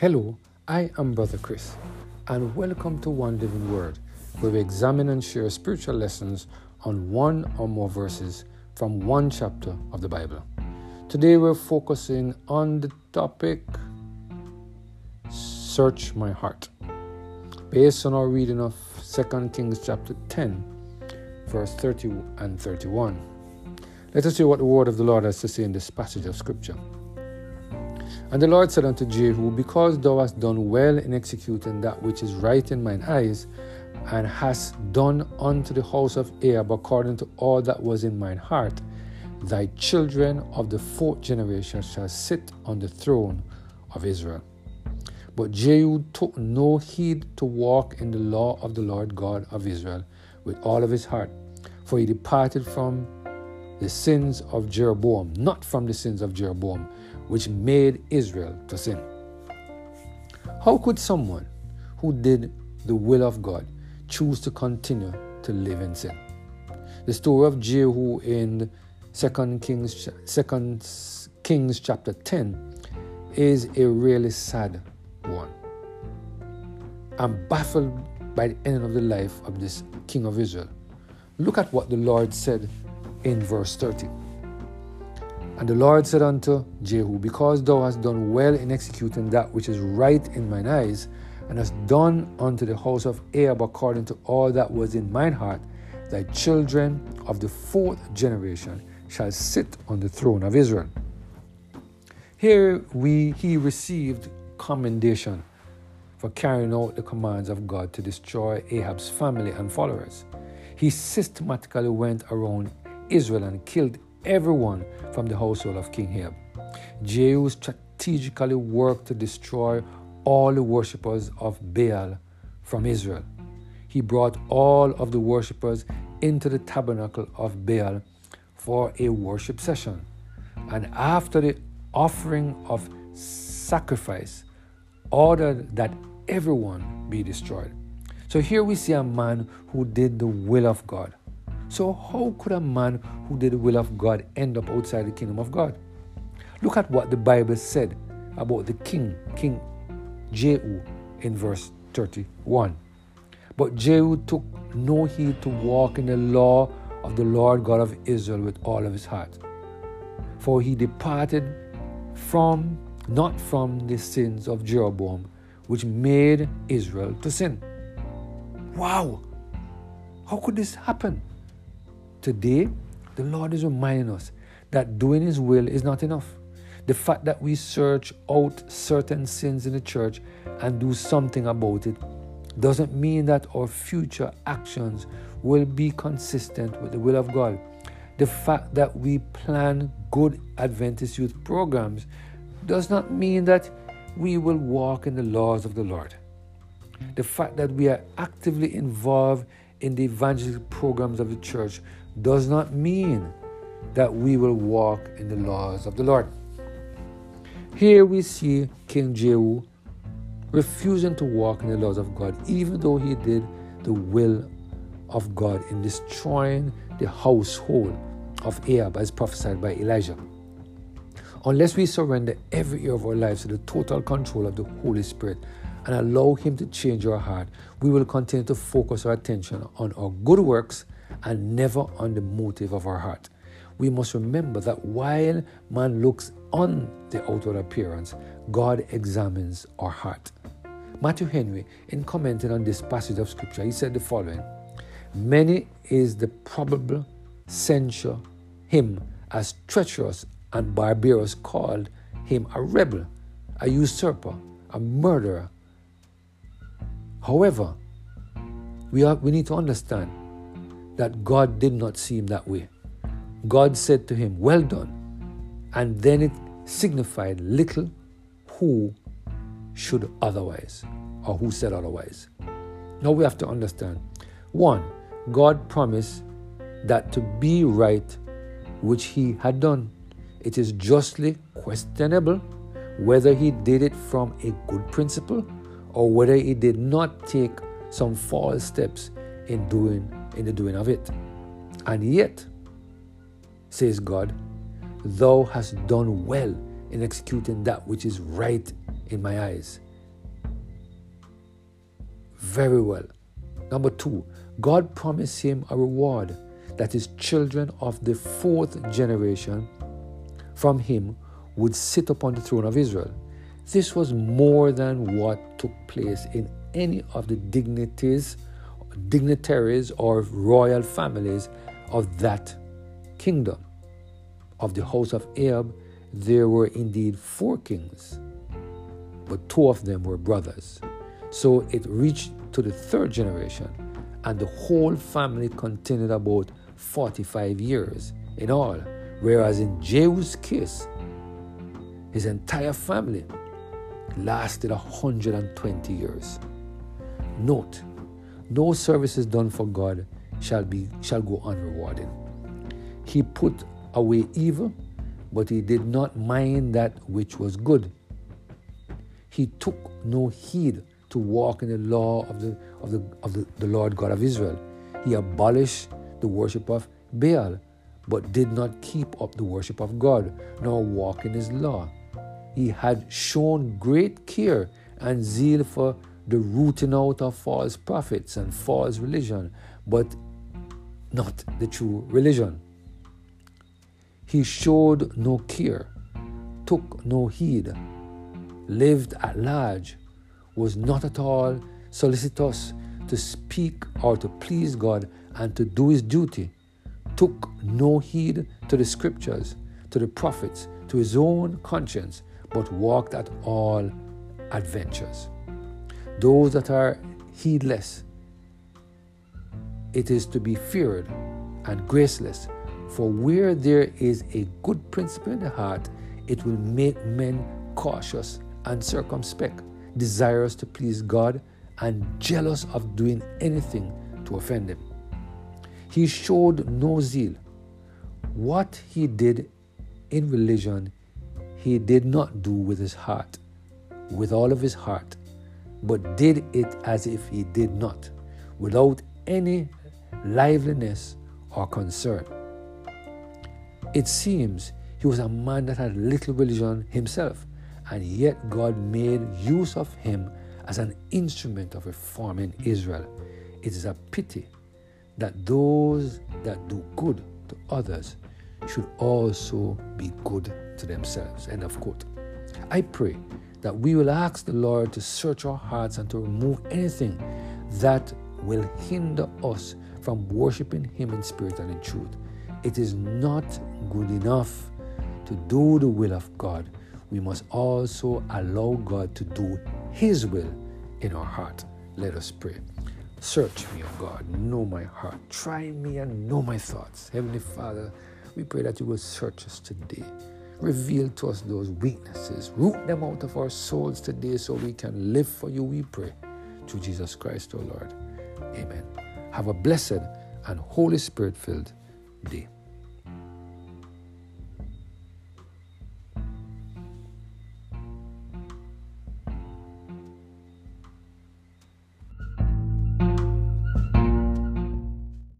Hello, I am Brother Chris, and welcome to One Living Word, where we examine and share spiritual lessons on one or more verses from one chapter of the Bible. Today we're focusing on the topic Search My Heart, based on our reading of 2 Kings chapter 10, verse 30 and 31. Let us hear what the word of the Lord has to say in this passage of Scripture. And the Lord said unto Jehu, Because thou hast done well in executing that which is right in mine eyes, and hast done unto the house of Ahab according to all that was in mine heart, thy children of the fourth generation shall sit on the throne of Israel. But Jehu took no heed to walk in the law of the Lord God of Israel with all of his heart, for he departed from the sins of Jeroboam, not from the sins of Jeroboam, which made Israel to sin. How could someone who did the will of God choose to continue to live in sin? The story of Jehu in 2 Kings, 2 Kings chapter 10 is a really sad one. I'm baffled by the end of the life of this king of Israel. Look at what the Lord said in verse 30. And the Lord said unto Jehu, Because thou hast done well in executing that which is right in mine eyes, and hast done unto the house of Ahab according to all that was in mine heart, thy children of the fourth generation shall sit on the throne of Israel. Here we he received commendation for carrying out the commands of God to destroy Ahab's family and followers. He systematically went around Israel and killed everyone from the household of King Ahab. Jehu strategically worked to destroy all the worshippers of Baal from Israel. He brought all of the worshippers into the tabernacle of Baal for a worship session. And after the offering of sacrifice, ordered that everyone be destroyed. So here we see a man who did the will of God. So, how could a man who did the will of God end up outside the kingdom of God? Look at what the Bible said about the king, King Jehu, in verse 31. But Jehu took no heed to walk in the law of the Lord God of Israel with all of his heart. For he departed from, not from the sins of Jeroboam, which made Israel to sin. Wow! How could this happen? Today, the Lord is reminding us that doing His will is not enough. The fact that we search out certain sins in the church and do something about it doesn't mean that our future actions will be consistent with the will of God. The fact that we plan good Adventist youth programs does not mean that we will walk in the laws of the Lord. The fact that we are actively involved in the evangelistic programs of the church does not mean that we will walk in the laws of the Lord. Here we see King Jehu refusing to walk in the laws of God, even though he did the will of God in destroying the household of Ahab as prophesied by Elijah. Unless we surrender every area of our lives to the total control of the Holy Spirit and allow Him to change our heart, we will continue to focus our attention on our good works and never on the motive of our heart. We must remember that while man looks on the outward appearance, God examines our heart. Matthew Henry, in commenting on this passage of Scripture, he said the following Many is the probable censure him as treacherous and barbarous called him a rebel, a usurper, a murderer. However, we, are, we need to understand that God did not see him that way. God said to him, Well done. And then it signified little who should otherwise, or who said otherwise. Now we have to understand one, God promised that to be right, which he had done, it is justly questionable whether he did it from a good principle or whether he did not take some false steps in doing in the doing of it. And yet, says God, thou hast done well in executing that which is right in my eyes. very well. Number two, God promised him a reward that his children of the fourth generation from him would sit upon the throne of Israel. This was more than what took place in any of the dignities, dignitaries or royal families of that kingdom. Of the house of Ahab, there were indeed four kings, but two of them were brothers. So it reached to the third generation, and the whole family continued about 45 years in all. Whereas in Jehu's case, his entire family lasted 120 years. Note, no services done for God shall be shall go unrewarded. He put away evil, but he did not mind that which was good. He took no heed to walk in the law of the of the of the, the Lord God of Israel. He abolished the worship of Baal, but did not keep up the worship of God, nor walk in his law he had shown great care and zeal for the rooting out of false prophets and false religion, but not the true religion. He showed no care, took no heed, lived at large, was not at all solicitous to speak or to please God and to do his duty, took no heed to the scriptures, to the prophets, to his own conscience, but walked at all adventures. Those that are heedless, it is to be feared and graceless. For where there is a good principle in the heart, it will make men cautious and circumspect, desirous to please God, and jealous of doing anything to offend Him. He showed no zeal. What he did in religion, he did not do with his heart, with all of his heart, but did it as if he did not, without any liveliness or concern. It seems he was a man that had little religion himself, and yet God made use of him as an instrument of reforming Israel. It is a pity that those that do good to others should also be good to themselves. End of quote. I pray that we will ask the Lord to search our hearts and to remove anything that will hinder us from worshiping Him in spirit and in truth. It is not good enough to do the will of God. We must also allow God to do His will in our heart. Let us pray. Search me, O God, know my heart. Try me and know my thoughts. Heavenly Father, we pray that you will search us today. Reveal to us those weaknesses. Root them out of our souls today so we can live for you, we pray. Through Jesus Christ, our Lord. Amen. Have a blessed and Holy Spirit filled day.